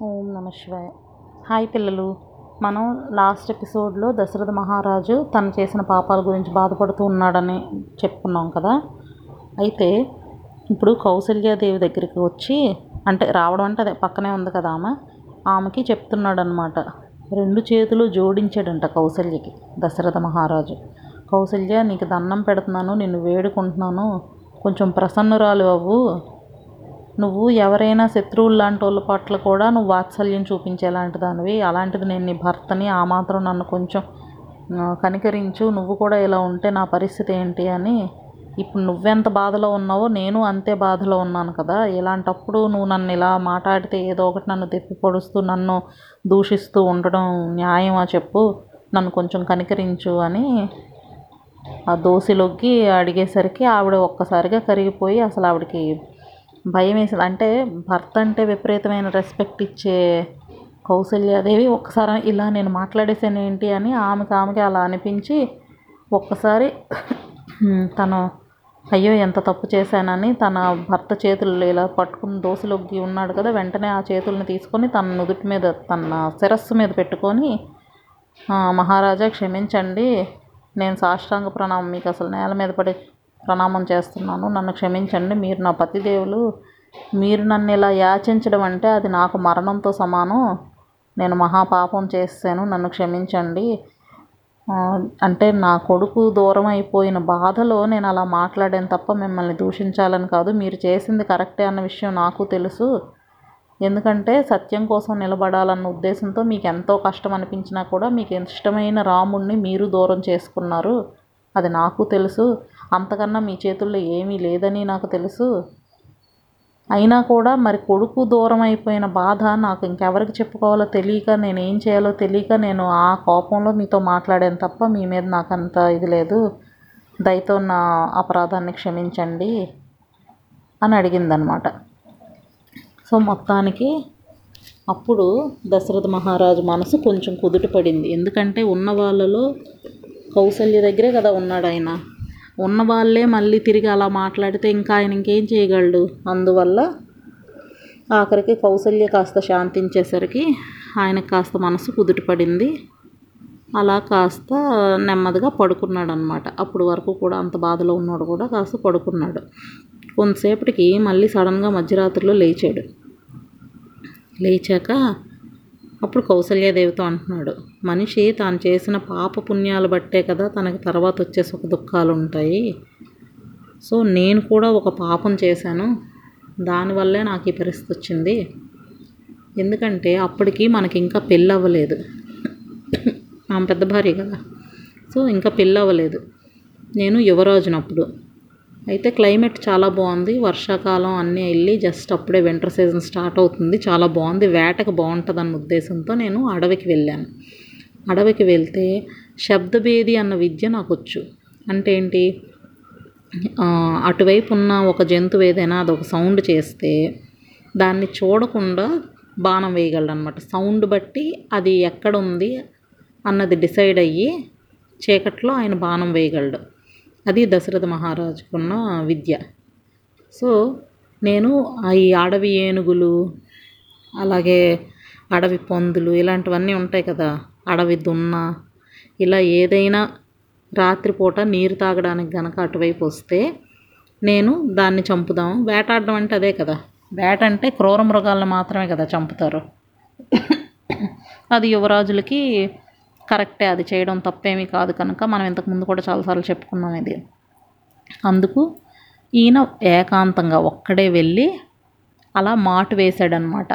ఓం నమ శివాయ. హాయ్ పిల్లలు. మనం లాస్ట్ ఎపిసోడ్లో దశరథ మహారాజు తను చేసిన పాపాల గురించి బాధపడుతూ ఉన్నాడని చెప్పుకున్నాం కదా. అయితే ఇప్పుడు కౌశల్యాదేవి దగ్గరికి వచ్చి అంటే రావడం అంటే అదే పక్కనే ఉంది కదా ఆమె ఆమెకి చెప్తున్నాడు అనమాట రెండు చేతులు జోడించాడంట కౌశల్యకి దశరథ మహారాజు. కౌసల్య నీకు దండం పెడుతున్నాను నిన్ను వేడుకుంటున్నాను. కొంచెం ప్రసన్నురాలు అవ్వు. నువ్వు ఎవరైనా శత్రువులు లాంటి వాళ్ళ పట్ల కూడా నువ్వు వాత్సల్యం చూపించేలాంటి దానివి. అలాంటిది నేను నీ భర్తని ఆ మాత్రం నన్ను కొంచెం కనికరించు. నువ్వు కూడా ఇలా ఉంటే నా పరిస్థితి ఏంటి అని. ఇప్పుడు నువ్వెంత బాధలో ఉన్నావో నేను అంతే బాధలో ఉన్నాను కదా. ఇలాంటప్పుడు నువ్వు నన్ను ఇలా మాట్లాడితే ఏదో ఒకటి నన్ను తిప్పి పొడుస్తూ నన్ను దూషిస్తూ ఉండడం న్యాయమా చెప్పు. నన్ను కొంచెం కనికరించు అని ఆ దోశలోకి అడిగేసరికి ఆవిడ ఒక్కసారిగా కరిగిపోయి అసలు ఆవిడకి భయం వేసింది. అంటే భర్త అంటే విపరీతమైన రెస్పెక్ట్ ఇచ్చే కౌసల్యాదేవి. ఒక్కసారి ఇలా నేను మాట్లాడేసాను ఏంటి అని ఆమెకి ఆమెకి అలా అనిపించి ఒక్కసారి తను అయ్యో ఎంత తప్పు చేశానని తన భర్త చేతులు ఇలా పట్టుకుని దోశలోకి ఉన్నాడు కదా వెంటనే ఆ చేతుల్ని తీసుకొని తన నుదుటి మీద తన శిరస్సు మీద పెట్టుకొని మహారాజా క్షమించండి. నేను సాష్టాంగ ప్రణామం మీకు అసలు నేల మీద పడి ప్రణామం చేస్తున్నాను. నన్ను క్షమించండి. మీరు నా పతిదేవులు. మీరు నన్ను ఇలా యాచించడం అంటే అది నాకు మరణంతో సమానం. నేను మహాపాపం చేశాను. నన్ను క్షమించండి. అంటే నా కొడుకు దూరం అయిపోయిన బాధలో నేను అలా మాట్లాడాను తప్ప మిమ్మల్ని దూషించాలని కాదు. మీరు చేసింది కరెక్టే అన్న విషయం నాకు తెలుసు. ఎందుకంటే సత్యం కోసం నిలబడాలన్న ఉద్దేశంతో మీకు ఎంతో కష్టం అనిపించినా కూడా మీకు ఇష్టమైన రాముణ్ణి మీరు దూరం చేసుకున్నారు. అది నాకు తెలుసు. అంతకన్నా మీ చేతుల్లో ఏమీ లేదని నాకు తెలుసు. అయినా కూడా మరి కొడుకు దూరం అయిపోయిన బాధ నాకు ఇంకెవరికి చెప్పుకోవాలో తెలియక నేను ఏం చేయాలో తెలియక నేను ఆ కోపంలో మీతో మాట్లాడాను తప్ప మీ మీద నాకు అంత ఇది లేదు. దయతో నా అపరాధాన్ని క్షమించండి అని అడిగిందనమాట. సో మొత్తానికి అప్పుడు దశరథ మహారాజు మనసు కొంచెం కుదుట పడింది ఎందుకంటే ఉన్న వాళ్ళలో కౌసల్య దగ్గరే కదా ఉన్నాడు ఆయన. ఉన్న వాళ్ళే మళ్ళీ తిరిగి అలా మాట్లాడితే ఇంకా ఆయన ఇంకేం చేయగలడు? అందువల్ల ఆఖరికి కౌసల్య కాస్త శాంతించేసరికి ఆయనకు కాస్త మనసు కుదుట పడింది అలా కాస్త నెమ్మదిగా పడుకున్నాడు అనమాట అప్పుడు వరకు కూడా అంత బాధలో ఉన్నాడు కూడా కాస్త పడుకున్నాడు. కొంతసేపటికి మళ్ళీ సడన్గా మధ్యరాత్రిలో లేచాడు. లేచాక అప్పుడు కౌసల్యాదేవితో అంటున్నాడు మనిషి తాను చేసిన పాప పుణ్యాలు బట్టే కదా తనకి తర్వాత వచ్చే సుఖ దుఃఖాలు ఉంటాయి. సో నేను కూడా ఒక పాపం చేశాను. దానివల్లే నాకు ఈ పరిస్థితి వచ్చింది. ఎందుకంటే అప్పటికి మనకి ఇంకా పెళ్ళి అవ్వలేదు ఆమె పెద్ద భార్య కదా. సో ఇంకా పెళ్ళి అవ్వలేదు నేను యువరాజునప్పుడు అయితే క్లైమేట్ చాలా బాగుంది. వర్షాకాలం అన్నీ వెళ్ళి జస్ట్ అప్పుడే వింటర్ సీజన్ స్టార్ట్ అవుతుంది. చాలా బాగుంది. వేటకు బాగుంటుంది అన్న ఉద్దేశంతో నేను అడవికి వెళ్ళాను. అడవికి వెళ్తే శబ్దభేది అన్న విద్య నాకు వచ్చు అంటే ఏంటి? అటువైపు ఉన్న ఒక జంతువు ఏదైనా అది ఒక సౌండ్ చేస్తే దాన్ని చూడకుండా బాణం వేయగలడు అనమాట సౌండ్ బట్టి అది ఎక్కడ ఉంది అన్నది డిసైడ్ అయ్యి చీకట్లో ఆయన బాణం వేయగలడు. అది దశరథ మహారాజుకున్న విద్య. సో నేను ఆ ఈ అడవి ఏనుగులు అలాగే అడవి పందులు ఇలాంటివన్నీ ఉంటాయి కదా. అడవి దున్న ఇలా ఏదైనా రాత్రిపూట నీరు తాగడానికి గనక అటువైపు వస్తే నేను దాన్ని చంపుదాం. వేటాడడం అంటే అదే కదా. వేట అంటే క్రూర మృగాలను మాత్రమే కదా చంపుతారు. అది యువరాజులకి కరెక్టే అది చేయడం తప్పేమీ కాదు కనుక మనం ఇంతకుముందు కూడా చాలాసార్లు చెప్పుకున్నాం ఇది. అందుకు ఈయన ఏకాంతంగా ఒక్కడే వెళ్ళి అలా మాటు వేశాడనమాట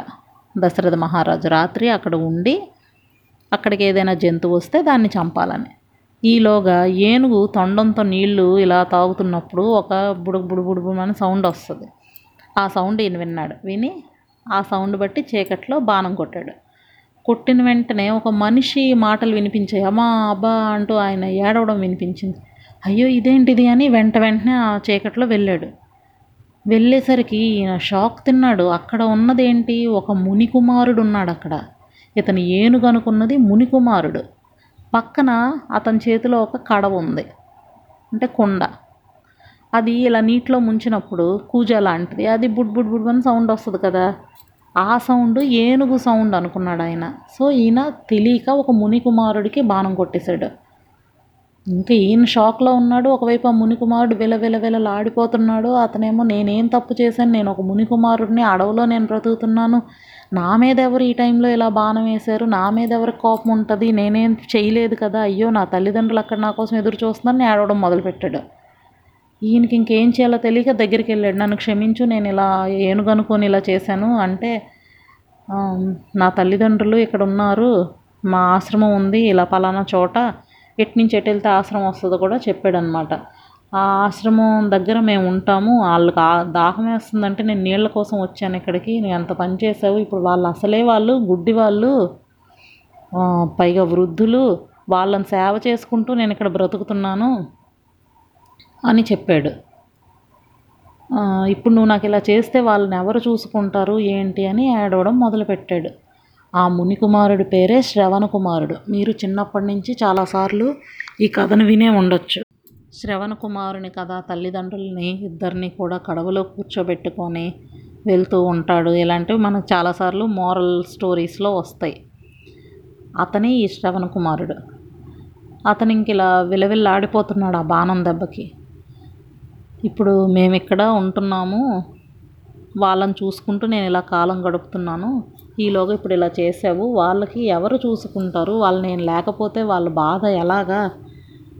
దశరథ మహారాజు. రాత్రి అక్కడ ఉండి అక్కడికి ఏదైనా జంతువు వస్తే దాన్ని చంపాలని. ఈలోగా ఏనుగు తొండంతో నీళ్ళు ఇలా తాగుతున్నప్పుడు ఒక బుడుగు బుడు బుడుగు అని సౌండ్ వస్తుంది. ఆ సౌండ్ ఈయన విన్నాడు. విని ఆ సౌండ్ బట్టి చీకట్లో బాణం కొట్టాడు. కొట్టిన వెంటనే ఒక మనిషి మాటలు వినిపించాయి. అమ్మా అబ్బా అంటూ ఆయన ఏడవడం వినిపించింది. అయ్యో ఇదేంటిది అని వెంట వెంటనే ఆ చీకట్లో వెళ్ళాడు. వెళ్ళేసరికి ఈయన షాక్ తిన్నాడు. అక్కడ ఉన్నదేంటి? ఒక మునికుమారుడు ఉన్నాడు అక్కడ. ఇతను ఏనుగు అనుకున్నది పక్కన అతని చేతిలో ఒక కడవ ఉంది. అంటే కుండ. అది ఇలా నీటిలో ముంచినప్పుడు కూజ లాంటిది. అది బుడ్ బుడ్ బుడ్ అని సౌండ్ వస్తుంది కదా. ఆ సౌండ్ ఏనుగు సౌండ్ అనుకున్నాడు ఆయన. సో ఈయన తెలియక ఒక ముని కుమారుడికి బాణం కొట్టేశాడు. ఇంకా ఈయన షాక్లో ఉన్నాడు. ఒకవైపు ఆ మునికుమారుడు విల విల విలలాడిపోతున్నాడు అతనేమో నేనేం తప్పు చేశాను? నేను ఒక మునికుమారుడిని అడవిలో నేను బ్రతుకుతున్నాను. నా మీద ఎవరు ఈ టైంలో ఇలా బాణం వేశారు? నా మీద ఎవరికి కోపం ఉంటుంది? నేనేం చేయలేదు కదా? అయ్యో నా తల్లిదండ్రులు అక్కడ నా కోసం ఎదురు చూస్తున్నారని ఏడవడం మొదలుపెట్టాడు. ఈయనకి ఇంకేం చేయాలో తెలియక దగ్గరికి వెళ్ళాడు. నన్ను క్షమించు నేను ఇలా ఏనుగనుకొని ఇలా చేశాను అంటే నా తల్లిదండ్రులు ఇక్కడ ఉన్నారు మా ఆశ్రమం ఉంది ఇలా పలానా చోట ఎటు నుంచి ఎటు వెళ్తే ఆశ్రమం వస్తుందో కూడా చెప్పాడనమాట. ఆ ఆశ్రమం దగ్గర మేము ఉంటాము వాళ్ళకి దాహం వేస్తుందంటే నేను నీళ్ళ కోసం వచ్చాను ఇక్కడికి నేను ఎంత పని చేసావు ఇప్పుడు వాళ్ళు అసలే వాళ్ళు గుడ్డి వాళ్ళు పైగా వృద్ధులు వాళ్ళని సేవ చేసుకుంటూ నేను ఇక్కడ బ్రతుకుతున్నాను. అని చెప్పాడు. ఇప్పుడు నువ్వు నాకు ఇలా చేస్తే వాళ్ళని ఎవరు చూసుకుంటారు ఏంటి అని ఏడవడం మొదలుపెట్టాడు. ఆ మునికుమారుడు పేరే శ్రవణ కుమారుడు. మీరు చిన్నప్పటి నుంచి చాలాసార్లు ఈ కథను వినే ఉండొచ్చు. శ్రవణ కుమారుని కథ తల్లిదండ్రులని ఇద్దరిని కూడా కడవలో కూర్చోబెట్టుకొని వెళ్తూ ఉంటాడు. ఇలాంటివి మనకు చాలాసార్లు మోరల్ స్టోరీస్లో వస్తాయి. అతని ఈ శ్రవణ కుమారుడు. అతను ఇంక ఇలా విలవిల్లాడిపోతున్నాడు ఆ బాణం దెబ్బకి. ఇప్పుడు మేము ఇక్కడ ఉంటున్నాము. వాళ్ళని చూసుకుంటూ నేను ఇలా కాలం గడుపుతున్నాను. ఈలోగా ఇప్పుడు ఇలా చేసావు. వాళ్ళకి ఎవరు చూసుకుంటారు? వాళ్ళు నేను లేకపోతే వాళ్ళ బాధ ఎలాగా?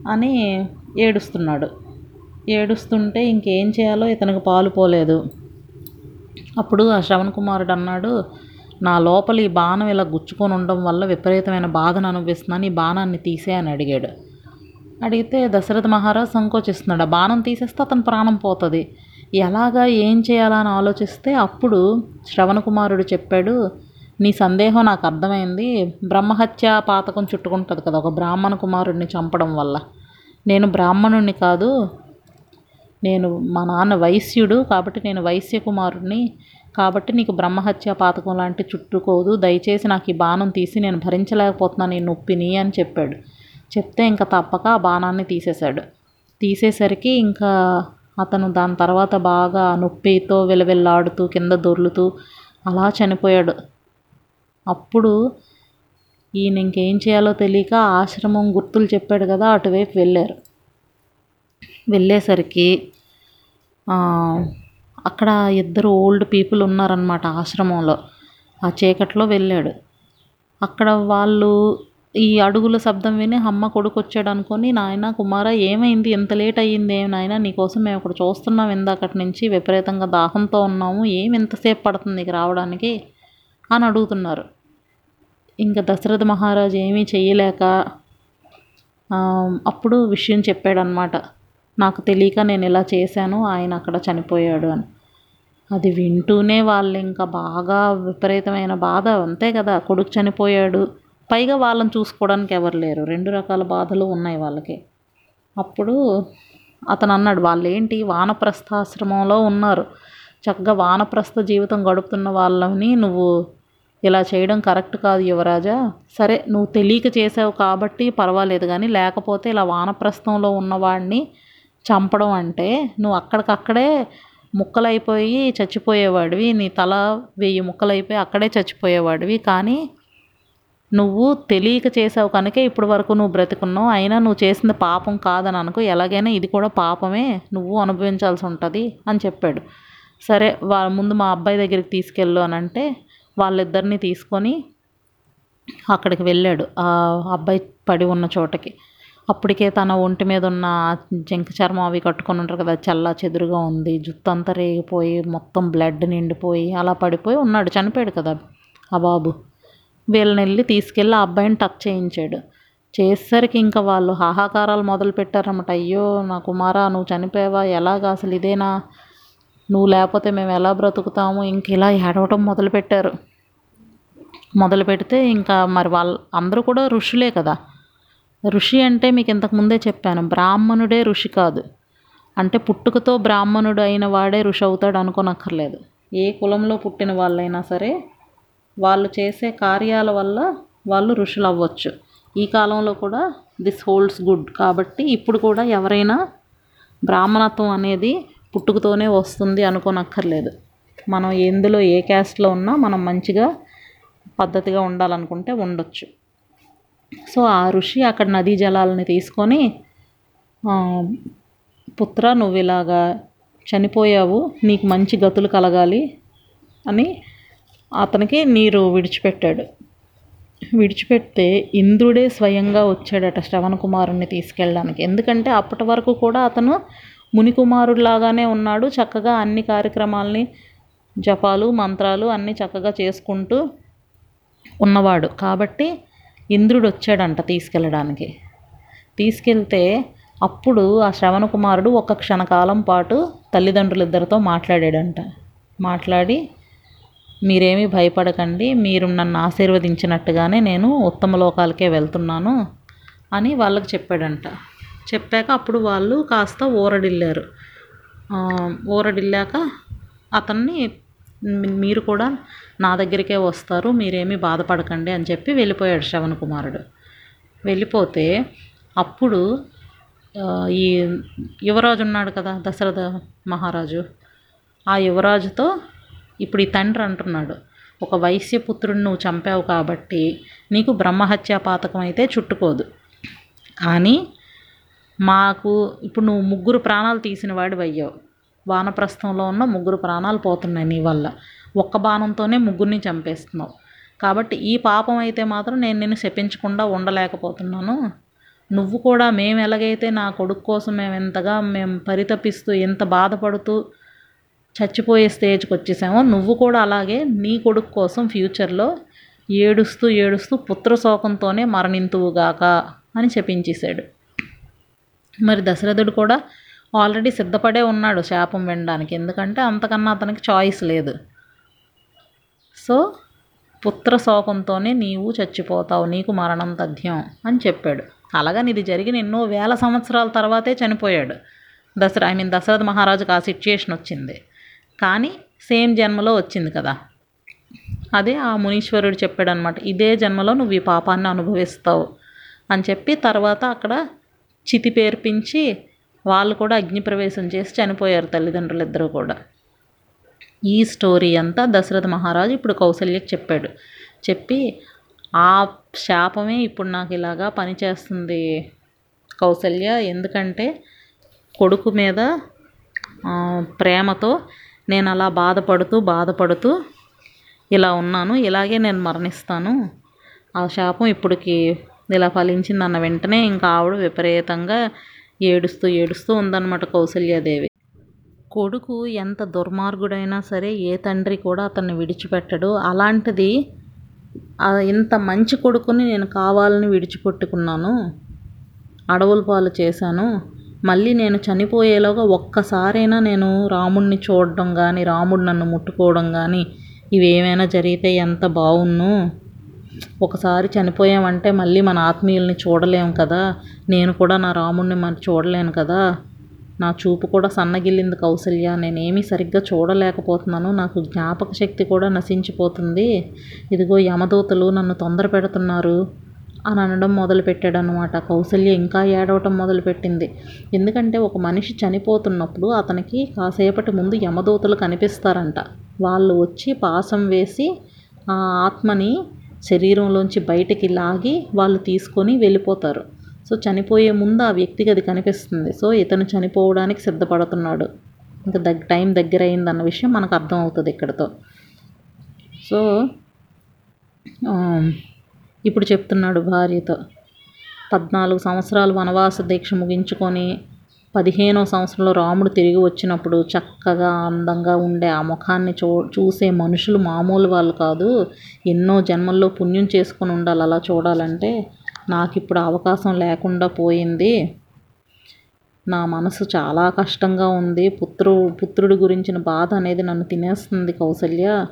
అని ఏడుస్తున్నాడు. ఏడుస్తుంటే ఇంకేం చేయాలో ఇతనికి పాలు పోలేదు. అప్పుడు ఆ శ్రవణ్ కుమారుడు అన్నాడు నా లోపల ఈ బాణం ఇలా గుచ్చుకొని ఉండడం వల్ల విపరీతమైన బాధను అనుభవిస్తున్నాను. ఈ బాణాన్ని తీసే అని అడిగాడు. అడిగితే దశరథ మహారాజ్ సంకోచిస్తున్నాడు. ఆ బాణం తీసేస్తే అతని ప్రాణం పోతుంది. ఎలాగా ఏం చేయాలని ఆలోచిస్తే అప్పుడు శ్రవణ కుమారుడు చెప్పాడు నీ సందేహం నాకు అర్థమైంది. బ్రహ్మహత్య పాతకం చుట్టుకుంటుంది కదా ఒక బ్రాహ్మణ కుమారుడిని చంపడం వల్ల. నేను బ్రాహ్మణుడిని కాదు నేను మా నాన్న వైశ్యుడు కాబట్టి నేను వైశ్య కుమారుడిని కాబట్టి నీకు బ్రహ్మహత్య పాతకం లాంటి చుట్టుకోదు. దయచేసి నాకు ఈ బాణం తీసి నేను భరించలేకపోతున్నాను ఈ నొప్పిని అని చెప్పాడు. చెప్తే ఇంకా తప్పక ఆ బాణాన్ని తీసేశాడు. తీసేసరికి ఇంకా అతను దాని తర్వాత బాగా నొప్పితో విలవిల్లాడుతూ కింద దొర్లుతూ అలా చనిపోయాడు. అప్పుడు ఈయన ఇంకేం చేయాలో తెలియక ఆశ్రమం గుర్తులు చెప్పాడు కదా అటువైపు వెళ్ళారు. వెళ్ళేసరికి అక్కడ ఇద్దరు ఓల్డ్ పీపుల్ ఉన్నారనమాట ఆశ్రమంలో. ఆ చీకట్లో వెళ్ళాడు. అక్కడ వాళ్ళు ఈ అడుగుల శబ్దం విని అమ్మ కొడుకు వచ్చాడు అనుకొని నాయన కుమార ఏమైంది? ఎంత లేట్ అయ్యింది? ఏమి నాయన నీకోసం మేము ఇక్కడ చూస్తున్నాం ఇందాకటి నుంచి. విపరీతంగా దాహంతో ఉన్నాము. ఏం ఎంతసేపు పడుతుంది నీకు రావడానికి? అని అడుగుతున్నారు. ఇంకా దశరథ మహారాజు ఏమీ చేయలేక అప్పుడు విషయం చెప్పాడనమాట. నాకు తెలియక నేను ఇలా చేశాను. ఆయన అక్కడ చనిపోయాడు అని. అది వింటూనే వాళ్ళు ఇంకా బాగా విపరీతమైన బాధ. అంతే కదా కొడుకు చనిపోయాడు. పైగా వాళ్ళని చూసుకోవడానికి ఎవరు లేరు. రెండు రకాల బాధలు ఉన్నాయి వాళ్ళకి. అప్పుడు అతను అన్నాడు వాళ్ళు ఏంటి వానప్రస్థాశ్రమంలో ఉన్నారు. చక్కగా వానప్రస్థ జీవితం గడుపుతున్న వాళ్ళని నువ్వు ఇలా చేయడం కరెక్ట్ కాదు యువరాజా. సరే నువ్వు తెలియక చేసావు కాబట్టి పర్వాలేదు కానీ లేకపోతే ఇలా వానప్రస్థంలో ఉన్నవాడిని చంపడం అంటే నువ్వు అక్కడికక్కడే ముక్కలైపోయి చచ్చిపోయేవాడివి. నీ తల వెయ్యి ముక్కలైపోయి అక్కడే చచ్చిపోయేవాడివి. కానీ నువ్వు తెలియక చేసావు కనుక ఇప్పటి వరకు నువ్వు బ్రతికున్నావు. అయినా నువ్వు చేసింది పాపం కాదని అనుకో. ఎలాగైనా ఇది కూడా పాపమే. నువ్వు అనుభవించాల్సి ఉంటుంది అని చెప్పాడు. సరే వాళ్ళ ముందు మా అబ్బాయి దగ్గరికి తీసుకెళ్ళు అని అంటే వాళ్ళిద్దరిని తీసుకొని అక్కడికి వెళ్ళాడు. ఆ అబ్బాయి పడి ఉన్న చోటకి. అప్పటికే తన ఒంటి మీద ఉన్న జింక చర్మం అవి కట్టుకొని ఉంటారు కదా చల్ల చెదురుగా ఉంది. జుత్తు అంతా రేగిపోయి మొత్తం బ్లడ్ నిండిపోయి అలా పడిపోయి ఉన్నాడు. చనిపోయాడు కదా ఆ బాబు. వీళ్ళని వెళ్ళి తీసుకెళ్ళి ఆ అబ్బాయిని టచ్ చేయించాడు. చేసేసరికి ఇంకా వాళ్ళు హాహాకారాలు మొదలు పెట్టారన్నమాట. అయ్యో నా కుమారా నువ్వు చనిపోయావా? ఎలాగా? అసలు ఇదేనా? నువ్వు లేకపోతే మేము ఎలా బ్రతుకుతాము? ఇంక ఇలా ఏడవటం మొదలుపెట్టారు మొదలు పెడితే ఇంకా మరి వాళ్ళ అందరూ కూడా ఋషులే కదా. ఋషి అంటే మీకు ఇంతకు ముందే చెప్పాను బ్రాహ్మణుడే ఋషి కాదు. అంటే పుట్టుకతో బ్రాహ్మణుడు అయిన వాడే ఋషి అవుతాడు అనుకోనక్కర్లేదు. ఏ కులంలో పుట్టిన వాళ్ళైనా సరే వాళ్ళు చేసే కార్యాల వల్ల వాళ్ళు ఋషులు అవ్వచ్చు ఈ కాలంలో కూడా దిస్ హోల్డ్స్ గుడ్ కాబట్టి ఇప్పుడు కూడా ఎవరైనా బ్రాహ్మణత్వం అనేది పుట్టుకతోనే వస్తుంది అనుకోనక్కర్లేదు. మనం ఎందులో ఏ క్యాస్ట్లో ఉన్నా మనం మంచిగా పద్ధతిగా ఉండాలనుకుంటే ఉండొచ్చు. సో ఆ ఋషి అక్కడ నదీ జలాలని తీసుకొని పుత్ర నువ్వు ఇలాగా చనిపోయావు నీకు మంచి గతులు కలగాలి అని అతనికి నీరు విడిచిపెట్టాడు. విడిచిపెడితే ఇంద్రుడే స్వయంగా వచ్చాడట శ్రవణ కుమారుణ్ణి తీసుకెళ్ళడానికి. ఎందుకంటే అప్పటి వరకు కూడా అతను మునికుమారుడిలాగానే ఉన్నాడు. చక్కగా అన్ని కార్యక్రమాలని జపాలు మంత్రాలు అన్నీ చక్కగా చేసుకుంటూ ఉన్నవాడు. కాబట్టి ఇంద్రుడు వచ్చాడంట తీసుకెళ్ళడానికి. తీసుకెళ్తే అప్పుడు ఆ శ్రవణ కుమారుడు ఒక క్షణకాలం పాటు తల్లిదండ్రులిద్దరితో మాట్లాడాడంట. మాట్లాడి మీరేమీ భయపడకండి మీరు నన్ను ఆశీర్వదించినట్టుగానే నేను ఉత్తమ లోకాలకే వెళ్తున్నాను అని వాళ్ళకి చెప్పాడంట. చెప్పాక అప్పుడు వాళ్ళు కాస్త ఊరడిల్లారు. ఊరడిల్లాక అతన్ని మీరు కూడా నా దగ్గరికే వస్తారు మీరేమీ బాధపడకండి అని చెప్పి వెళ్ళిపోయాడు శ్రవణ కుమారుడు వెళ్ళిపోతే అప్పుడు ఈ యువరాజు ఉన్నాడు కదా దశరథ మహారాజు. ఆ యువరాజుతో ఇప్పుడు ఈ తండ్రి అంటున్నాడు ఒక వైశ్యపుత్రుడిని నువ్వు చంపావు కాబట్టి నీకు బ్రహ్మహత్యా పాతకం అయితే చుట్టుకోదు. కానీ మాకు ఇప్పుడు నువ్వు ముగ్గురు ప్రాణాలు తీసిన వాడివి అయ్యావు. వానప్రస్థంలో ఉన్న ముగ్గురు ప్రాణాలు పోతున్నాయి నీ వల్ల. ఒక్క బాణంతోనే ముగ్గురిని చంపేస్తున్నావు. కాబట్టి ఈ పాపం అయితే మాత్రం నేను నిన్ను శపించకుండా ఉండలేకపోతున్నాను. నువ్వు కూడా మేము ఎలాగైతే నా కొడుకు కోసం మేము ఎంతగా మేము పరితపిస్తూ ఎంత బాధపడుతూ చచ్చిపోయే స్టేజ్కి వచ్చేసామో. నువ్వు కూడా అలాగే నీ కొడుకు కోసం ఫ్యూచర్లో ఏడుస్తూ ఏడుస్తూ పుత్రశోకంతోనే మరణింతువుగాక అని చెప్పించేశాడు. మరి దశరథుడు కూడా ఆల్రెడీ సిద్ధపడే ఉన్నాడు శాపం వినడానికి. ఎందుకంటే అంతకన్నా అతనికి చాయిస్ లేదు. సో పుత్ర శోకంతోనే నీవు చచ్చిపోతావు నీకు మరణం తథ్యం అని చెప్పాడు. అలాగని ఇది జరిగిన ఎన్నో వేల సంవత్సరాల తర్వాతే చనిపోయాడు. దసరా ఐ మీన్ దశరథ మహారాజుకు ఆ సిచ్యుయేషన్ వచ్చింది. కానీ సేమ్ జన్మలో వచ్చింది కదా. అదే ఆ మునీశ్వరుడు చెప్పాడు అనమాట ఇదే జన్మలో నువ్వు ఈ పాపాన్ని అనుభవిస్తావు అని చెప్పి తర్వాత అక్కడ చితి పేర్పించి వాళ్ళు కూడా అగ్నిప్రవేశం చేసి చనిపోయారు తల్లిదండ్రులు ఇద్దరు కూడా. ఈ స్టోరీ అంతా దశరథ మహారాజు ఇప్పుడు కౌశల్యకి చెప్పాడు. చెప్పి ఆ శాపమే ఇప్పుడు నాకు ఇలాగా పనిచేస్తుంది కౌసల్య ఎందుకంటే కొడుకు మీద ప్రేమతో నేను అలా బాధపడుతూ బాధపడుతూ ఇలా ఉన్నాను. ఇలాగే నేను మరణిస్తాను. ఆ శాపం ఇప్పటికి ఇలా ఫలించిందన్న వెంటనే ఇంకా ఆవిడ విపరీతంగా ఏడుస్తూ ఏడుస్తూ ఉందన్నమాట కౌసల్యాదేవి. కొడుకు ఎంత దుర్మార్గుడైనా సరే ఏ తండ్రి కూడా అతన్ని విడిచిపెట్టడు. అలాంటిది ఇంత మంచి కొడుకుని నేను కావాలని విడిచిపెట్టుకున్నాను. అడవుల పాలు చేశాను. మళ్ళీ నేను చనిపోయేలోగా ఒక్కసారైనా నేను రాముడిని చూడడం కానీ రాముడు నన్ను ముట్టుకోవడం కానీ ఇవేమైనా జరిగితే ఎంత బాగున్ను? ఒకసారి చనిపోయామంటే మళ్ళీ మన ఆత్మీయుల్ని చూడలేము కదా? నేను కూడా నా రాముడిని మరి చూడలేను కదా? నా చూపు కూడా సన్నగిల్లింది కౌసల్య. నేనేమీ సరిగ్గా చూడలేకపోతున్నాను. నాకు జ్ఞాపక శక్తి కూడా నశించిపోతుంది. ఇదిగో యమదూతలు నన్ను తొందర పెడుతున్నారు అని అనడం మొదలుపెట్టాడు అనమాట కౌసల్య ఇంకా ఏడవటం మొదలుపెట్టింది. ఎందుకంటే ఒక మనిషి చనిపోతున్నప్పుడు అతనికి కాసేపటి ముందు యమదూతలు కనిపిస్తారంట. వాళ్ళు వచ్చి పాసం వేసి ఆ ఆత్మని శరీరంలోంచి బయటికి లాగి వాళ్ళు తీసుకొని వెళ్ళిపోతారు. సో చనిపోయే ముందు ఆ వ్యక్తికి అది కనిపిస్తుంది. సో ఇతను చనిపోవడానికి సిద్ధపడుతున్నాడు. ఇంకా దగ్గ టైం దగ్గర అయిందన్న విషయం మనకు అర్థం అవుతుంది ఇక్కడతో. సో ఇప్పుడు చెప్తున్నాడు భార్యతో. పద్నాలుగు సంవత్సరాలు వనవాస దీక్ష ముగించుకొని పదిహేనో సంవత్సరంలో రాముడు తిరిగి వచ్చినప్పుడు చక్కగా అందంగా ఉండే ఆ ముఖాన్ని చూ చూసే మనుషులు మామూలు వాళ్ళు కాదు. ఎన్నో జన్మల్లో పుణ్యం చేసుకొని ఉండాలి అలా చూడాలంటే. నాకు ఇప్పుడు అవకాశం లేకుండా పోయింది. నా మనసు చాలా కష్టంగా ఉంది. పుత్రు పుత్రుడి గురించిన బాధ అనేది నన్ను తినేస్తుంది కౌసల్య.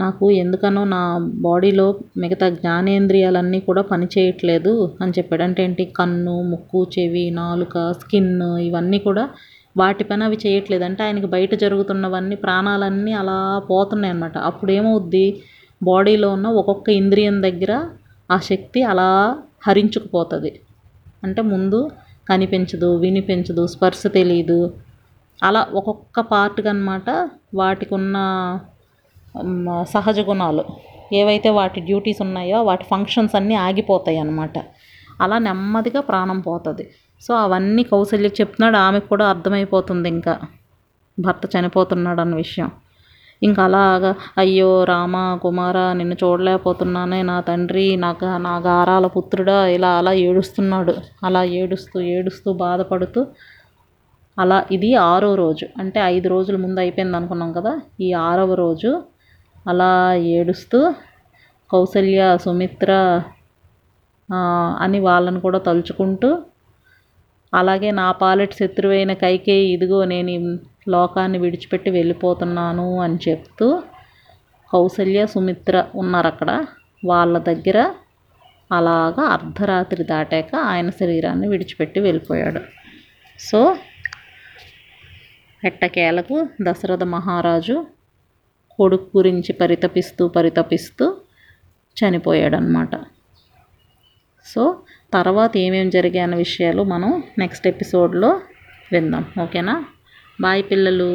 నాకు ఎందుకనో నా బాడీలో మిగతా జ్ఞానేంద్రియాలన్నీ కూడా పనిచేయట్లేదు అని చెప్పాడు. అంటే ఏంటి? కన్ను ముక్కు చెవి నాలుక స్కిన్ ఇవన్నీ కూడా వాటి పని అవి చేయట్లేదు. అంటే ఆయనకి బయట జరుగుతున్నవన్నీ ప్రాణాలన్నీ అలా పోతున్నాయి అన్నమాట. అప్పుడు ఏమవుద్ది? బాడీలో ఉన్న ఒక్కొక్క ఇంద్రియం దగ్గర ఆ శక్తి అలా హరించుకుపోతుంది. అంటే ముందు కనిపించదు వినిపించదు స్పర్శ తెలియదు అలా ఒక్కొక్క పార్ట్గా అనమాట వాటికి ఉన్న సహజ గుణాలు. ఏవైతే వాటి డ్యూటీస్ ఉన్నాయో వాటి ఫంక్షన్స్ అన్నీ ఆగిపోతాయి అన్నమాట. అలా నెమ్మదిగా ప్రాణం పోతుంది. సో అవన్నీ కౌసల్యకి చెప్తున్నాడు ఆమెకు కూడా అర్థమైపోతుంది ఇంకా. భర్త చనిపోతున్నాడు అన్న విషయం. ఇంకా అలాగా అయ్యో రామ కుమార నిన్ను చూడలేకపోతున్నానే నా తండ్రి నాకు నా గారాల పుత్రుడా ఇలా అలా ఏడుస్తున్నాడు. అలా ఏడుస్తూ ఏడుస్తూ బాధపడుతూ అలా ఇది ఆరో రోజు. అంటే ఐదు రోజుల ముందు అయిపోయింది అనుకున్నాం కదా ఈ ఆరవ రోజు అలా ఏడుస్తూ కౌసల్య సుమిత్ర అని వాళ్ళను కూడా తలుచుకుంటూ అలాగే నా పాలెట్ శత్రువైన కైకేయి ఇదిగో నేను లోకాన్ని విడిచిపెట్టి వెళ్ళిపోతున్నాను అని చెప్తూ కౌసల్య సుమిత్ర ఉన్నారు అక్కడ వాళ్ళ దగ్గర అలాగా అర్ధరాత్రి దాటాక ఆయన శరీరాన్ని విడిచిపెట్టి వెళ్ళిపోయాడు. సో ఎట్టకేలకు దశరథ మహారాజు కొడుకు గురించి పరితపిస్తూ పరితపిస్తూ చనిపోయాడనమాట సో తర్వాత ఏమేమి జరిగాయి అన్న విషయాలు మనం నెక్స్ట్ ఎపిసోడ్లో విందాం. ఓకేనా? బాయ్ పిల్లలు.